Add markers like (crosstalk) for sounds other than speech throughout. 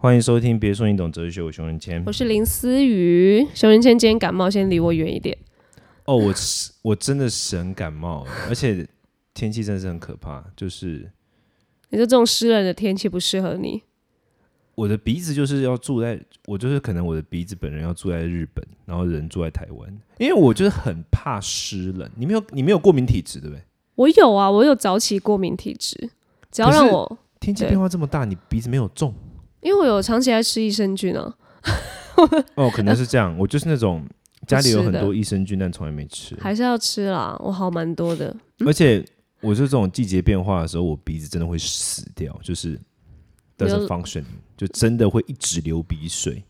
欢迎收听，别说你懂哲学，我熊仁谦我。是林思雨。熊仁谦今天感冒，先离我远一点。哦，我是我真的是很感冒，而且天气真的是很可怕，就是你说这种湿冷的天气不适合你，我的鼻子就是要住在，我就是可能我的鼻子本人要住在日本，然后人住在台湾，因为我就是很怕湿冷。你没有你没有过敏体质对不对？我有啊，我有早起过敏体质。只要让我，天气变化这么大，你鼻子没有中因为我有长期在吃益生菌啊，哦，可能是这样。我就是那种 (laughs) 家里有很多益生菌，但从来没吃。还是要吃啦。我好蛮多的，(laughs) 而且我是这种季节变化的时候，我鼻子真的会死掉，就是你 doesn't function，就真的会一直流鼻水。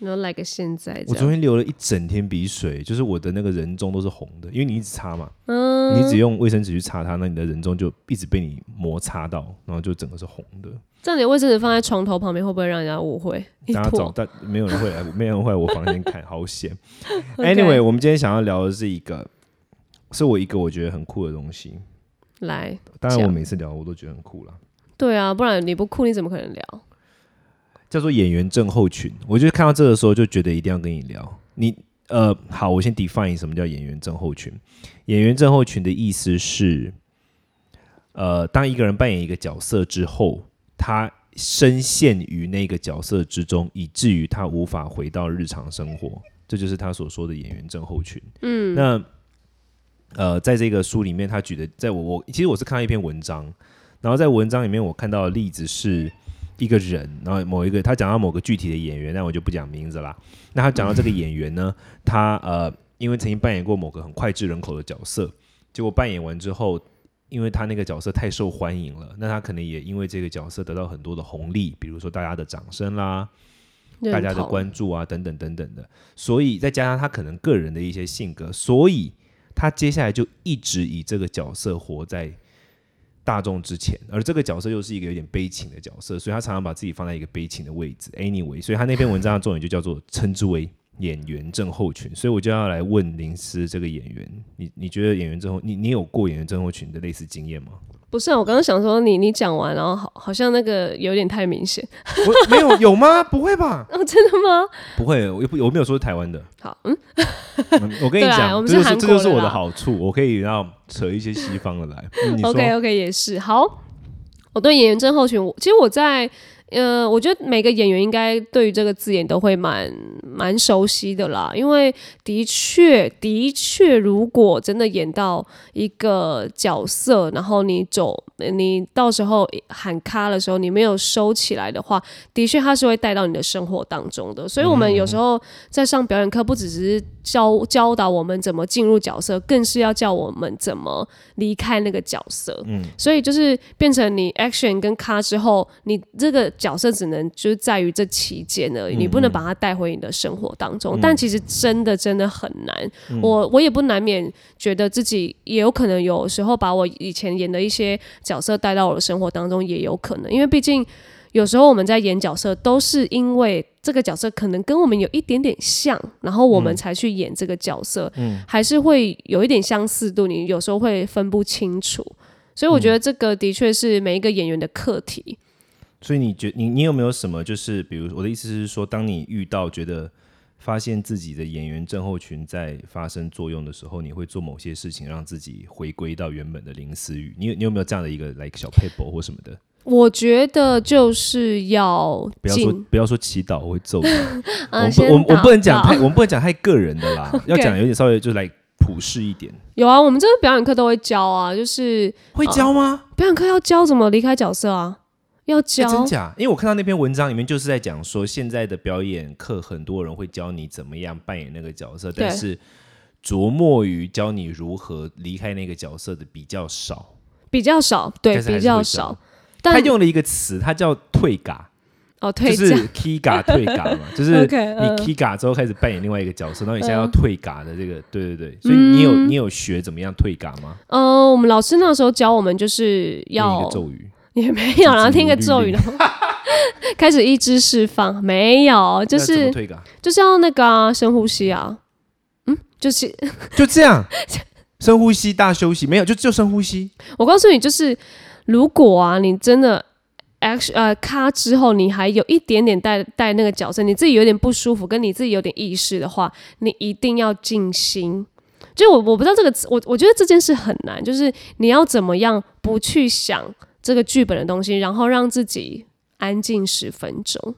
然后来个现在我昨。天流了一整天鼻水，就是我的那个人中都是红的，因为你一直擦嘛，嗯，你只用卫生纸去擦它，那你的人中就一直被你摩擦到，然后就整个是红的。这样你的卫生纸放在床头旁边，会不会让人家误会？大家找，但没有人会来，没有人会来我房间看，好险。(laughs) Anyway，我们今天想要聊的是一个，是我一个我觉得很酷的东西。来，当然，我每次聊我都觉得很酷啦。对啊，不然你不酷，你怎么可能聊？叫做演员症候群。我就看到这个时候就觉得一定要跟你聊。你呃，好，我先 define 什么叫演员症候群。演员症候群的意思是，呃，当一个人扮演一个角色之后，他深陷于那个角色之中，以至于他无法回到日常生活。这就是他所说的演员症候群。嗯，那呃，在这个书里面，他举的，在我我其实我是看到一篇文章，然后在文章里面我看到的例子是。一个人，然后某一个他讲到某个具体的演员，那我就不讲名字啦。那他讲到这个演员呢，他呃，因为曾经扮演过某个很脍炙人口的角色，结果扮演完之后，因为他那个角色太受欢迎了，那他可能也因为这个角色得到很多的红利，比如说大家的掌声啦，大家的关注啊，等等等等的。所以再加上他可能个人的一些性格，所以他接下来就一直以这个角色活在大众之前，而这个角色又是一个有点悲情的角色，所以他常常把自己放在一个悲情的位置。Anyway，所以他那篇文章的重点就叫做称之为演员症候群。所以我就要来问林思这个演员，你你觉得演员症候，你你有过演员症候群的类似经验吗？不是啊，我刚刚想说你你讲完，然后好好像那个有点太明显。我没有有吗？(laughs) 不会吧？哦，真的吗？不会，我又不我没有说是台湾的。好，嗯，嗯 (laughs) 我跟你讲，我们这就是是韩国的这就是我的好处，我可以让扯一些西方的来。OK OK 也是好。我对演员症候群，我其实我在呃，我觉得每个演员应该对于这个字眼都会蛮蛮熟悉的啦，因为的确的确，如果真的演到一个角色，然后你走，你到时候喊卡的时候，你没有收起来的话，的确它是会带到你的生活当中的。所以，我们有时候在上表演课，不只是教教导我们怎么进入角色，更是要教我们怎么离开那个角色。嗯，所以就是变成你 action 跟卡之后，你这个角色只能就是在于这期间而已，你不能把它带回你的生活当中。但其实真的真的很难，我我也不难免觉得自己也有可能有时候把我以前演的一些角色带到我的生活当中，也有可能，因为毕竟。有时候我们在演角色，都是因为这个角色可能跟我们有一点点像，然后我们才去演这个角色，还是会有一点相似度，你有时候会分不清楚。所以我觉得这个的确是每一个演员的课题。所以你觉你你有没有什么就是，比如我的意思是说，当你遇到觉得发现自己的演员症候群在发生作用的时候，你会做某些事情让自己回归到原本的林思雨？你有你有没有这样的一个 like 小 paper 或什么的？我觉得就是要不要说，不要说祈祷，我会揍你。(laughs) 我嗯，们不我我不能讲太我们不能讲太个人的啦，(laughs) 要讲有点稍微就是来普世一点。有啊，我们这个表演课都会教啊，就是会教吗？表演课要教怎么离开角色啊，要。真假？因为我看到那篇文章里面就是在讲说，现在的表演课很多人会教你怎么样扮演那个角色，但是琢磨于教你如何离开那个角色的比较少。比较少，对，比较少。但他用了一个词，他叫退嘎，哦，就退就是 key 嘎退嘎嘛，就是你 key 嘎之后开始扮演另外一个角色，然后你现在要退嘎的这个，对对对，所以你有你有学怎么样退嘎吗？呃，我们老师那时候教我们就是要一要个咒语，也没有，然后听个咒语，律然后 (laughs) 开始一枝释放，没有，就是，就是要那个啊，深呼吸啊，嗯，就是 (laughs) 就这样，深呼吸，大休息，没有就就深呼吸。我告诉你，就是如果啊，你真的 action 呃咔之后，你还有一点点带带那个角色，你自己有点不舒服，跟你自己有点意识的话，你一定要静心。就我我不知道这个词，我我觉得这件事很难，就是你要怎么样不去想这个剧本的东西，然后让自己安静十分钟。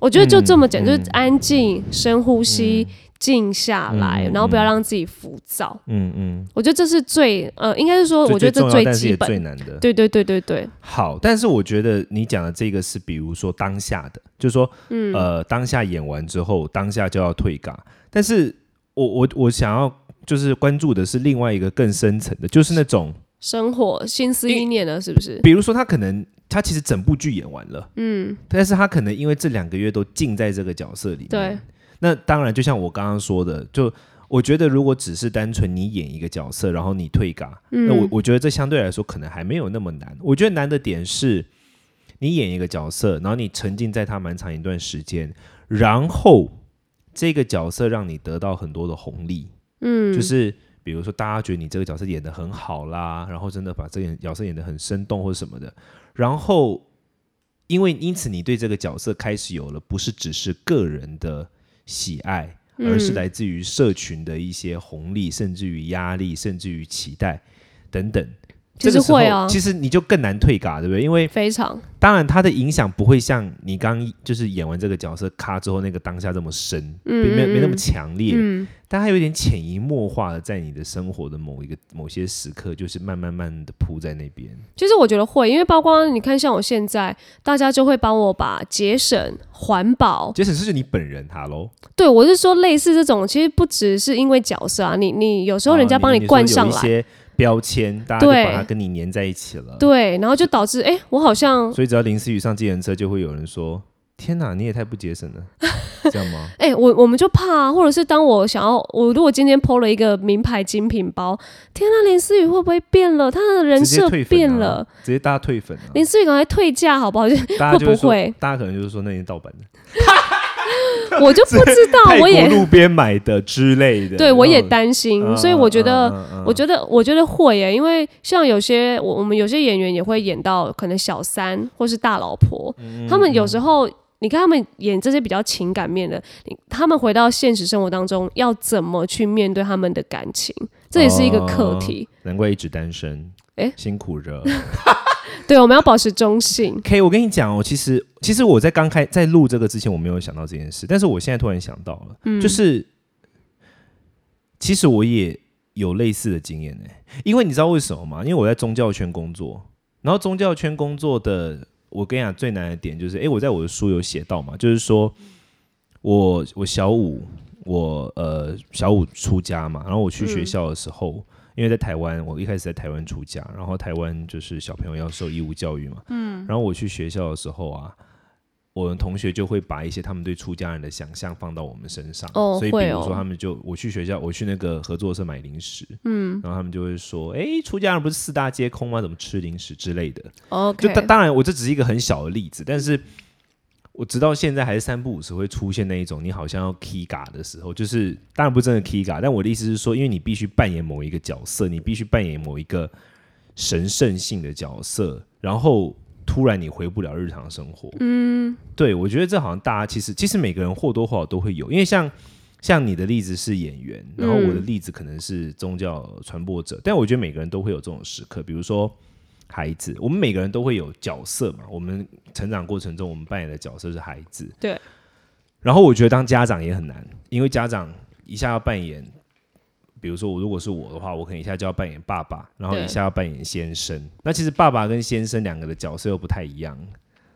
我觉得就这么简，就是安静、深呼吸、静下来，然后不要让自己浮躁。嗯嗯，我觉得这是最呃，应该是说，我觉得这重要但是基本最。难的。对对对对对，好，但是我觉得你讲的这个是，比如说当下的，就是说，嗯呃，当下演完之后，当下就要退咖。但是我我我想要就是关注的是另外一个更深层的，就是那种，生活心思意念了，是不是？比如说他可能他其实整部剧演完了，嗯，但是他可能因为这两个月都浸在这个角色里面。对，那当然，就像我刚刚说的，就我觉得如果只是单纯你演一个角色，然后你退嘎，嗯那我我觉得这相对来说可能还没有那么难。我觉得难的点是，你演一个角色，然后你沉浸在他蛮长一段时间，然后这个角色让你得到很多的红利，嗯，就是比如说大家觉得你这个角色演的很好啦，然后真的把这个角色演的很生动或者什么的，然后因为因此你对这个角色开始有了不是只是个人的喜爱，而是嗯来自于社群的一些红利，甚至于压力，甚至于期待等等。其实会啊。其实你就更难退嘎，对不对？因为非常。当然它的影响不会像你刚就是演完这个角色咔之后那个当下这么深，嗯没没没那么嗯。强烈，嗯，但它有点潜移默化的在你的生活的某一个某些时刻，就是慢慢慢的铺在那边。其实我觉得会，因为包括你看，像我现在，大家就会帮我把节省、环保，节省是你本人，哈喽，对我是说类似这种，其实不只是因为角色啊，你你有时候人家帮你灌上来，标签，大家就把它跟你粘在一起了。对，然后就导致哎、我好像所以只要林思雨上计程车，就会有人说：“天哪，你也太不节省了。(laughs) ”这样吗？哎、我我们就怕啊，或者是当我想要，我如果今天抛了一个名牌精品包，天呐，林思雨会不会变了？他的人设变了，直接大家退粉啊！林思雨赶快退价好不好？大家就不会，大家可能就是说那是盗版的，(laughs) (laughs) (laughs) 我就不知道，我也路边买的之类的。对我也担心，嗯所以我觉得。我觉得，我觉得会耶，因为像有些我我们有些演员也会演到可能小三或是大老婆，嗯他们有时候你看他们演这些比较情感面的，你他们回到现实生活当中要怎么去面对他们的感情，这也是一个课题。难怪一直单身，诶辛苦着。对，我们要保持中性。可以我跟你讲哦，其实其实我在刚开在录这个之前，我没有想到这件事，但是我现在突然想到了，嗯就是其实我也有类似的经验呢，因为你知道为什么吗？因为我在宗教圈工作，然后宗教圈工作的，我跟你讲最难的点就是，诶，我在我的书有写到嘛，就是说我我小五我呃小五出家嘛，然后我去学嗯校的时候。因为在台湾，我一开始在台湾出家，然后台湾就是小朋友要受义务教育嘛，嗯，然后我去学校的时候啊，我的同学就会把一些他们对出家人的想象放到我们身上，哦所以比如说他们就我去学校，我去那个合作社买零食，嗯，然后他们就会说，哎，出家人不是四大皆空吗？怎么吃零食之类的？就 OK，当当然，我这只是一个很小的例子，但是我直到现在还是三不五时会出现那一种你好像要 key 嘎的时候，就是当然不真的 key 嘎，但我的意思是说，因为你必须扮演某一个角色，你必须扮演某一个神圣性的角色，然后突然你回不了日常生活。嗯，对，我觉得这好像大家其实其实每个人或多或少都会有，因为像。像你的例子是演员，然后我的例子可能是宗教传播者，但我觉得每个人都会有这种时刻，比如说孩子，我们每个人都会有角色嘛。我们成长过程中，我们扮演的角色是孩子。对。然后我觉得当家长也很难，因为家长一下要扮演，比如说我如果是我的话，我可能一下就要扮演爸爸，然后一下要扮演先生。那其实爸爸跟先生两个的角色又不太一样。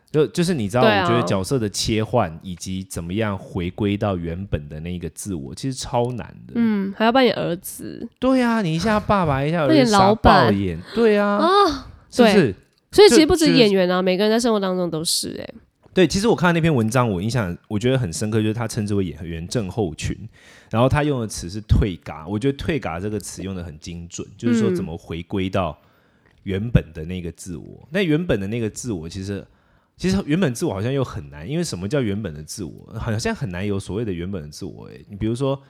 就就是你知道，啊我觉得角色的切换以及怎么样回归到原本的那一个自我，其实超难的。嗯，还要扮演儿子对啊，你一下爸爸，一下老板眼，对啊，啊，对是不是？所以其实不止演员啊，每个人在生活当中都是哎、对，其实我看到那篇文章，我印象我觉得很深刻，就是他称之为演员症候群，然后他用的词是退嘎，我觉得退嘎这个词用的很精准，就是说嗯怎么回归到原本的那个自我。那原本的那个自我，其实其实原本自我好像又很难，因为什么叫原本的自我？好像很难有所谓的原本的自我。哎，你比如说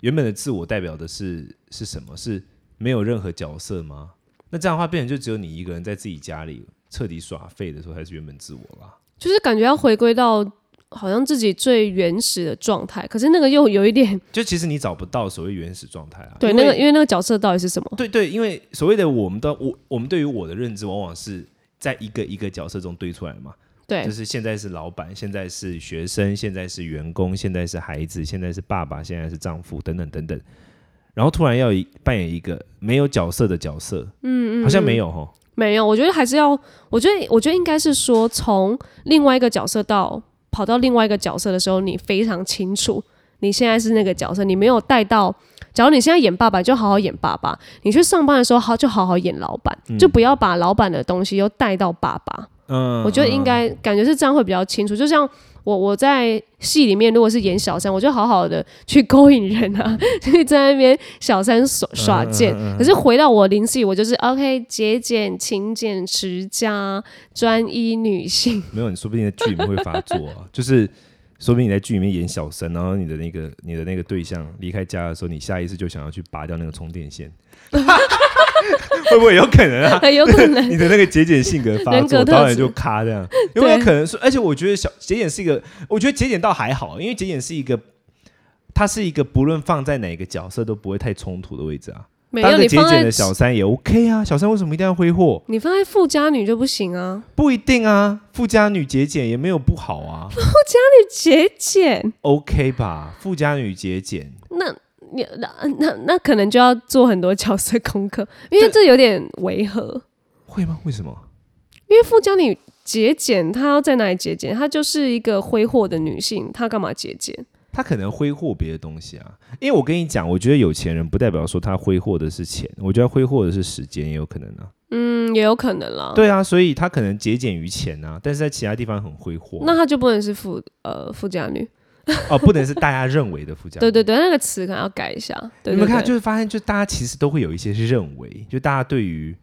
原本的自我代表的是是什么？是没有任何角色吗？那这样的话，变成就只有你一个人在自己家里，彻底耍废的时候，才是原本自我吧。就是感觉要回归到好像自己最原始的状态，可是那个又有一点 (laughs) 就其实你找不到所谓原始状态啊。对那个因为那个角色到底是什么？对对，因为所谓的我们的我，我们对于我的认知，往往是在一个一个角色中堆出来嘛。对就是现在是老板，现在是学生，现在是员工，现在是孩子，现在是爸爸，现在是丈夫，等等等等。然后突然要一扮演一个没有角色的角色，嗯嗯，好像没有哈。没有，我觉得还是要，我觉得我觉得应该是说，从另外一个角色到跑到另外一个角色的时候，你非常清楚你现在是那个角色，你没有带到。假如你现在演爸爸，就好好演爸爸；你去上班的时候，好就好好演老板，就不要把老板的东西又带到爸爸。嗯，我觉得应该感觉是这样会比较清楚。就像我我在戏里面如果是演小三，我就好好的去勾引人啊，(laughs) 去在那边小三耍耍贱。可是回到我灵戏，我就是 OK 节俭、勤俭、持家、专一女性。(laughs) 没有，你说不定在剧里面会发作啊，就是说不定你在剧里面演小三，然后你的那个你的那个对象离开家的时候，你下意识就想要去拔掉那个充电线，(laughs) (laughs) 会不会有可能啊？很 (laughs) 有可能 (laughs) 你的那个节俭性格发作，人格特质导演就咔这样，有没有可能说？而且我觉得小节俭是一个，我觉得节俭倒还好，因为节俭是一个，它是一个不论放在哪个角色都不会太冲突的位置啊。没有当个节俭的小三也 OK 啊，小三为什么一定要挥霍？你放在富家女就不行啊，不一定啊，富家女节俭也没有不好啊富家女节俭。，OK 吧？富家女节俭，那你那那那可能就要做很多角色功课，因为这有点违和。会吗？为什么？因为富家女节俭，她要在哪里节俭？她就是一个挥霍的女性，她干嘛节俭？她可能挥霍别的东西啊，因为我跟你讲，我觉得有钱人不代表说他挥霍的是钱，我觉得挥霍的是时间，也有可能啊。嗯，也有可能啦。对啊，所以他可能节俭于钱啊，但是在其他地方很挥霍。那她就不能是富呃富家女。(laughs) 哦，不能是大家认为的附加。对对对，那个词可能要改一下。对对你们看，就是发现，就大家其实都会有一些认为，就大家对于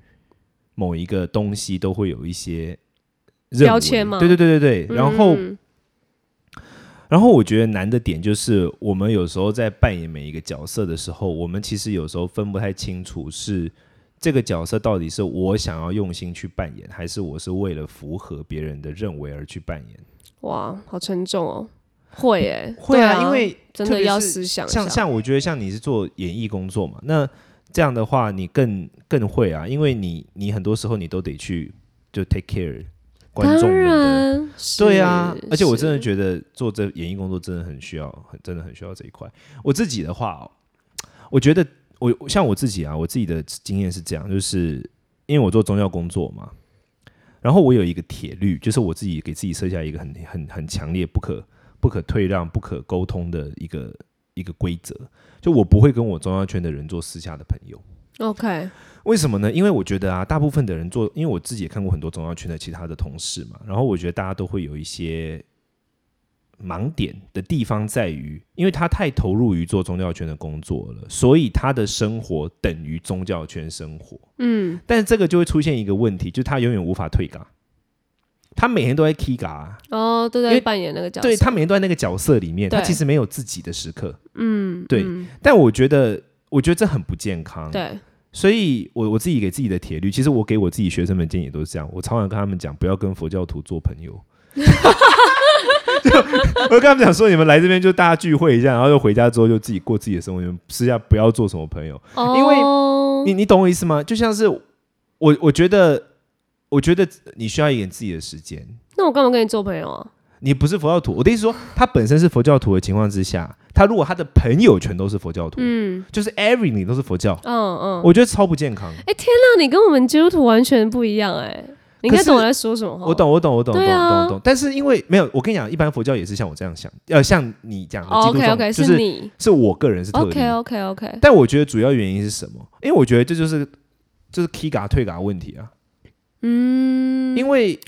某一个东西都会有一些标签吗对对对对对。然后，嗯然后我觉得难的点就是，我们有时候在扮演每一个角色的时候，我们其实有时候分不太清楚是这个角色到底是我想要用心去扮演，还是我是为了符合别人的认为而去扮演。哇，好沉重哦。会耶，会对啊，因为真的要思想。像像我觉得像你是做演艺工作嘛，那这样的话你更更会啊，因为你你很多时候你都得去就 take care 观众们的。对啊，而且我真的觉得做这演艺工作真的很需要，很真的很需要这一块。我自己的话哦，我觉得我像我自己啊，我自己的经验是这样，就是因为我做宗教工作嘛，然后我有一个铁律，就是我自己给自己设下一个很很很强烈、不可不可退让、不可沟通的一个一个规则，就我不会跟我宗教圈的人做私下的朋友。OK，为什么呢？因为我觉得啊，大部分的人做，因为我自己也看过很多宗教圈的其他的同事嘛，然后我觉得大家都会有一些盲点的地方在于，因为他太投入于做宗教圈的工作了，所以他的生活等于宗教圈生活。嗯，但是这个就会出现一个问题，就是他永远无法退嘎，他每天都在 K 嘎，哦，都在扮演那个角色。对他每天都在那个角色里面，他其实没有自己的时刻。嗯，对嗯但我觉得，我觉得这很不健康。对，所以我我自己给自己的铁律，其实我给我自己学生们建议都是这样，我常常跟他们讲，不要跟佛教徒做朋友。就 (laughs) 我跟他们讲说，你们来这边就大家聚会一下，然后就回家之后就自己过自己的生活，你们私下不要做什么朋友。因为哦你你懂我意思吗？就像是我我觉得，我觉得你需要一点自己的时间。那我干嘛跟你做朋友啊？你不是佛教徒，我的意思说，他本身是佛教徒的情况之下，他如果他的朋友全都是佛教徒，嗯就是 every 你都是佛教，嗯嗯。我觉得超不健康。哎，天呐，你跟我们基督徒完全不一样哎！你应可是该懂我在说什么。我懂，我懂，我懂，懂，懂，懂。但是因为没有，我跟你讲，一般佛教也是像我这样想，呃，像你讲的基哦督 OK 教 OK，就是你。是我个人是特例。OK OK OK。但我觉得主要原因是什么？因为我觉得这就是就是 key 嘎退嘎问题啊。嗯，因为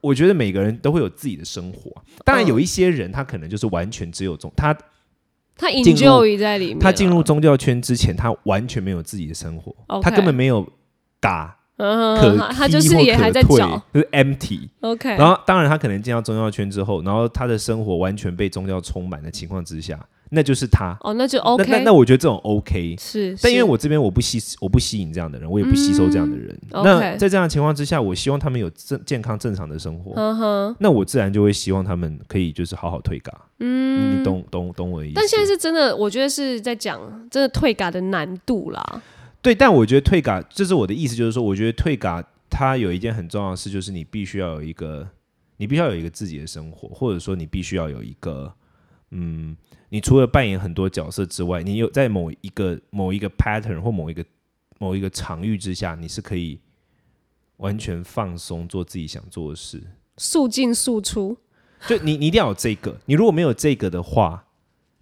我觉得每个人都会有自己的生活，当然嗯有一些人他可能就是完全只有宗他他进入 enjoy 在里面啊。他进入宗教圈之前，他完全没有自己的生活他根本没有嘎嗯，可他就是也还在退找。就是 empty。OK。然后，当然，他可能进到宗教圈之后，然后他的生活完全被宗教充满的情况之下，那就是他。哦，那就 OK，那那我觉得这种 OK，是，但因为我这边我不吸我不吸引这样的人，我也不吸收这样的人。嗯那在这样的情况之下，我希望他们有正健康正常的生活，那我自然就会希望他们可以就是好好退嘎。嗯，你懂懂懂我的意思？但现在是真的，我觉得是在讲真的退嘎的难度啦。对，但我觉得退嘎，这是我的意思，就是说，我觉得退嘎它有一件很重要的事，就是你必须要有一个，你必须要有一个自己的生活，或者说你必须要有一个，嗯，你除了扮演很多角色之外，你有在某一个某一个 pattern 或某一个某一个场域之下，你是可以完全放松，做自己想做的事。速进速出就你你一定要有这个，你如果没有这个的话，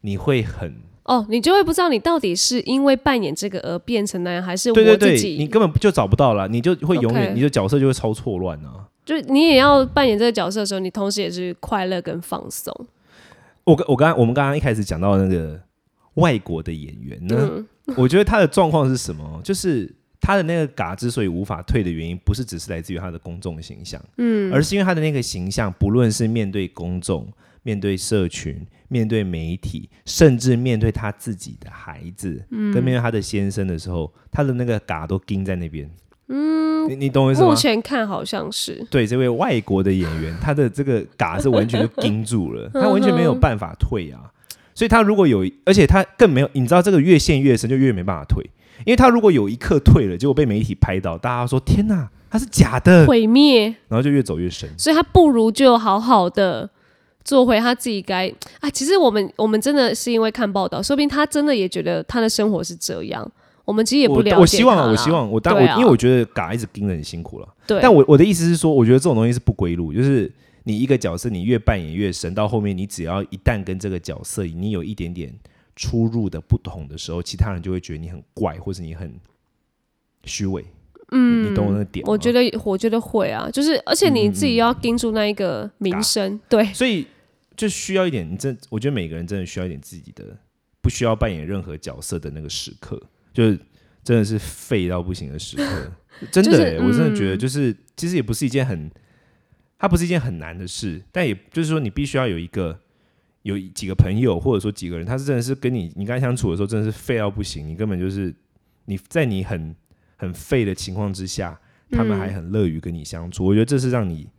你会很哦，你就会不知道你到底是因为扮演这个而变成那样，还是对对对，我自己，你根本就找不到了，你就会永远你的角色就会超错乱啊。就你也要扮演这个角色的时候，你同时也是快乐跟放松。我刚我刚刚我们刚刚一开始讲到那个外国的演员呢，嗯我觉得他的状况是什么？就是他的那个嘎之所以无法退的原因，不是只是来自于他的公众形象，嗯，而是因为他的那个形象，不论是面对公众、面对社群、面对媒体，甚至面对他自己的孩子，嗯，跟面对他的先生的时候，他的那个嘎都盯在那边。嗯，你你懂我意思吗目？前看好像是，对这位外国的演员，他的这个嘎是完全就盯住了，(laughs) 他完全没有办法退啊。所以他如果有，而且他更没有，你知道这个越陷越深，就越没办法退。因为他如果有一刻退了，结果被媒体拍到，大家说天哪，他是假的，毁灭，然后就越走越深。所以他不如就好好的做回他自己该啊。其实我们我们真的是因为看报道，说不定他真的也觉得他的生活是这样。我们其实也不我了解我希望啊，我希望我当我、因为我觉得嘎一直盯着很辛苦了。对，但我我的意思是说，我觉得这种东西是不归路，就是你一个角色，你越扮演越深，到后面你只要一旦跟这个角色你有一点点出入的不同的时候，其他人就会觉得你很怪，或者你很虚伪。嗯，你懂我那个点？我觉得我觉得会啊，就是而且你自己要盯住那一个名声，对，所以就需要一点，你真，我觉得每个人真的需要一点自己的，不需要扮演任何角色的那个时刻，就是真的是废到不行的时刻。(laughs) 真的、就是欸，我真的觉得，嗯就是、其实也不是一件很，它不是一件很难的事，但也就是说，你必须要有一个有几个朋友，或者说几个人，他是真的是跟你你跟他相处的时候，真的是废到不行，你根本就是你在你很很废的情况之下，他们还很乐于跟你相处。我觉得这是让你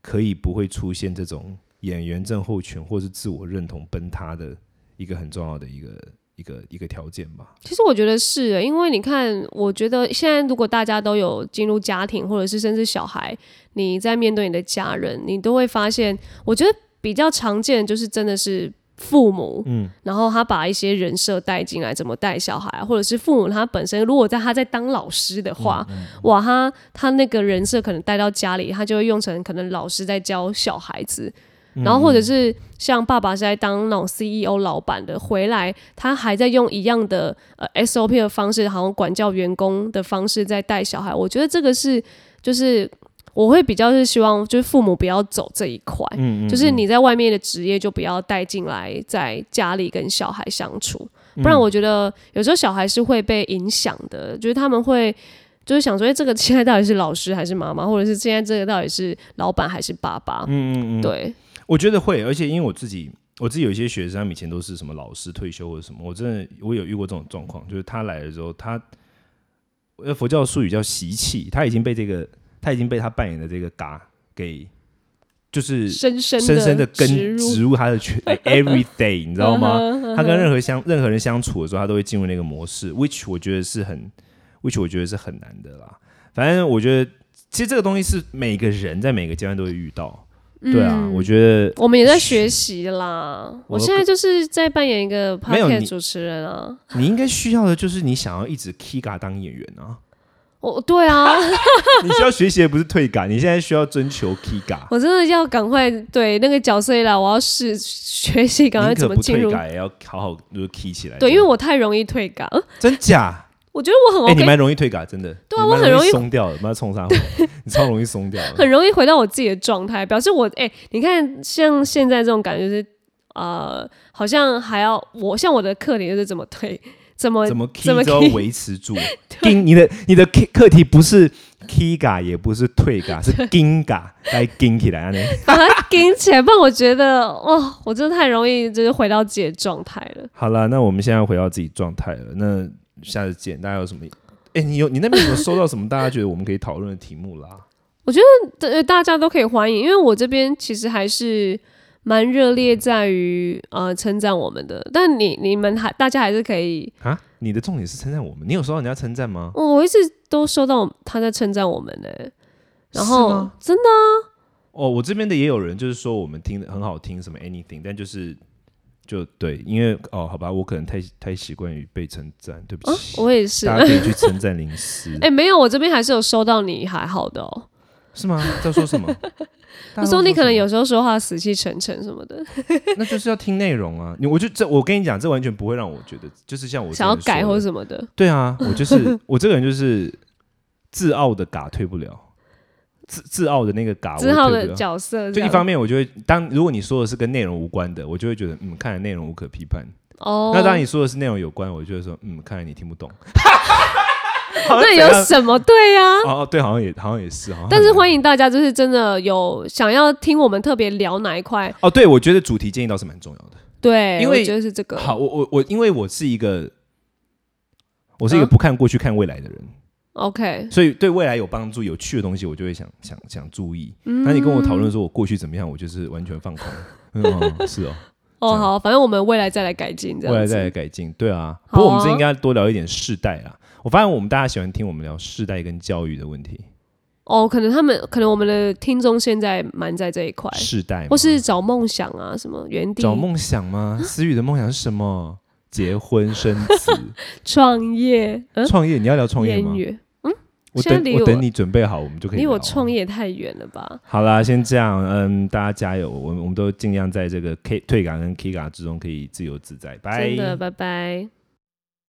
可以不会出现这种演员症候群或是自我认同崩塌的一个很重要的一个一个一个条件吧。其实我觉得是欸，因为你看，我觉得现在如果大家都有进入家庭，或者是甚至小孩，你在面对你的家人，你都会发现，我觉得比较常见就是真的是父母，嗯，然后他把一些人设带进来，怎么带小孩，或者是父母他本身如果在他在当老师的话，哇，他他那个人设可能带到家里，他就会用成可能老师在教小孩子。然后或者是像爸爸是在当那种 CEO 老板的，回来他还在用一样的呃 SOP 的方式，好像管教员工的方式在带小孩。我觉得这个是就是我会比较是希望就是父母不要走这一块，嗯。就是你在外面的职业就不要带进来，在家里跟小孩相处，嗯。不然我觉得有时候小孩是会被影响的，就是他们会。就是想说，哎，这个现在到底是老师还是妈妈，或者是现在这个到底是老板还是爸爸？嗯嗯嗯，对，我觉得会，而且因为我自己，我自己有一些学生，他们以前都是什么老师退休或者什么，我真的我有遇过这种状况，就是他来的时候，他呃佛教术语叫习气，他已经被这个他已经被他扮演的这个嘎给就是深深深深的根植入他的全 (laughs) every day，你知道吗？他跟任何相任何人相处的时候，他都会进入那个模式，which 我觉得是很，which 我觉得是很难的啦。反正我觉得，其实这个东西是每个人在每个阶段都会遇到。对啊，嗯我觉得我们也在学习啦。我我现在就是在扮演一个没有 podcast 主持人啊。你应该需要的就是你想要一直嘎当演员啊。我对啊，(laughs) 你需要学习的不是退嘎，你现在需要征求嘎。我真的要赶快对那个角色一来，我要试学习，赶快怎么进入。退嘎，也要好好就是 key 起来。对，因为我太容易退岗，呃真假，我觉得我很哎、你 OK，、蛮容易退嘎，真的。对啊我很容易松掉的，妈冲上，(laughs) 你超容易松掉的。很容易回到我自己的状态，表示我哎、你看像现在这种感觉就是呃，好像还要我像我的课题就是怎么推，(laughs) 怎么怎么怎么 key 都维持住。(laughs) 盯你的你的 key 课题不是 Kiga 也不是退嘎，是 Ginga，该 ging 起来啊！你把它顶起来，不然我觉得哇，我真的太容易就是回到自己的状态了。好了，那我们现在回到自己状态了，那下次见。大家有什么？哎、你有你那边有没有收到什么大家觉得我们可以讨论的题目啦？(laughs) 呃，大家都可以欢迎，因为我这边其实还是蛮热烈在于呃称赞我们的，但你你们还大家还是可以，啊，你的重点是称赞我们，你有收到人家称赞吗？我我一直都收到他在称赞我们呢、然后真的哦，我这边的也有人就是说我们听的很好听，什么 anything，但就是就对，因为哦，好吧，我可能太太习惯于被称赞，对不啊起，，我也是，大家可以去称赞林思，哎、没有，我这边还是有收到你还好的哦。是吗？在说什么？(laughs) 大他说你可能有时候说话死气沉沉什么的，那就是要听内容啊！你我就这，我跟你讲，这完全不会让我觉得，就是像我想要改或什么的。对啊，我就是 (laughs) 我这个人就是自傲的嘎退不了，自自傲的那个嘎我之后的。角色，就一方面，我就会当如果你说的是跟内容无关的，我就会觉得嗯，看来内容无可批判。哦，那当你说的是内容有关，我就会说嗯，看来你听不懂。(laughs) (laughs) 那有什么对呀、哦哦，对，好像也好像也是，哈但是欢迎大家，就是真的有想要听我们特别聊哪一块，哦，对，我觉得主题建议倒是蛮重要的。对，因为我觉得是这个。好，我我我，因为我是一个我是一个嗯不看过去看未来的人，OK，所以对未来有帮助、有趣的东西，我就会想想想注意。嗯那你跟我讨论说我过去怎么样，我就是完全放空。嗯，哦 (laughs) 是哦，哦，好，反正我们未来再来改进，这样未来再来改进。对啊，啊不过我们这应该多聊一点世代啊。我发现我们大家喜欢听我们聊世代跟教育的问题，哦，可能他们可能我们的听众现在蛮在这一块，世代或是找梦想啊，什么原地找梦想吗？思雨的梦想是什么？结婚生子、(laughs) 创业，嗯，创业。你要聊创业吗？我等我等你准备好，我们就可以聊。离我创业太远了吧？好啦，先这样，嗯，大家加油，我们我们都尽量在这个 K 退感跟 K 感之中可以自由自在，拜。真的，拜拜。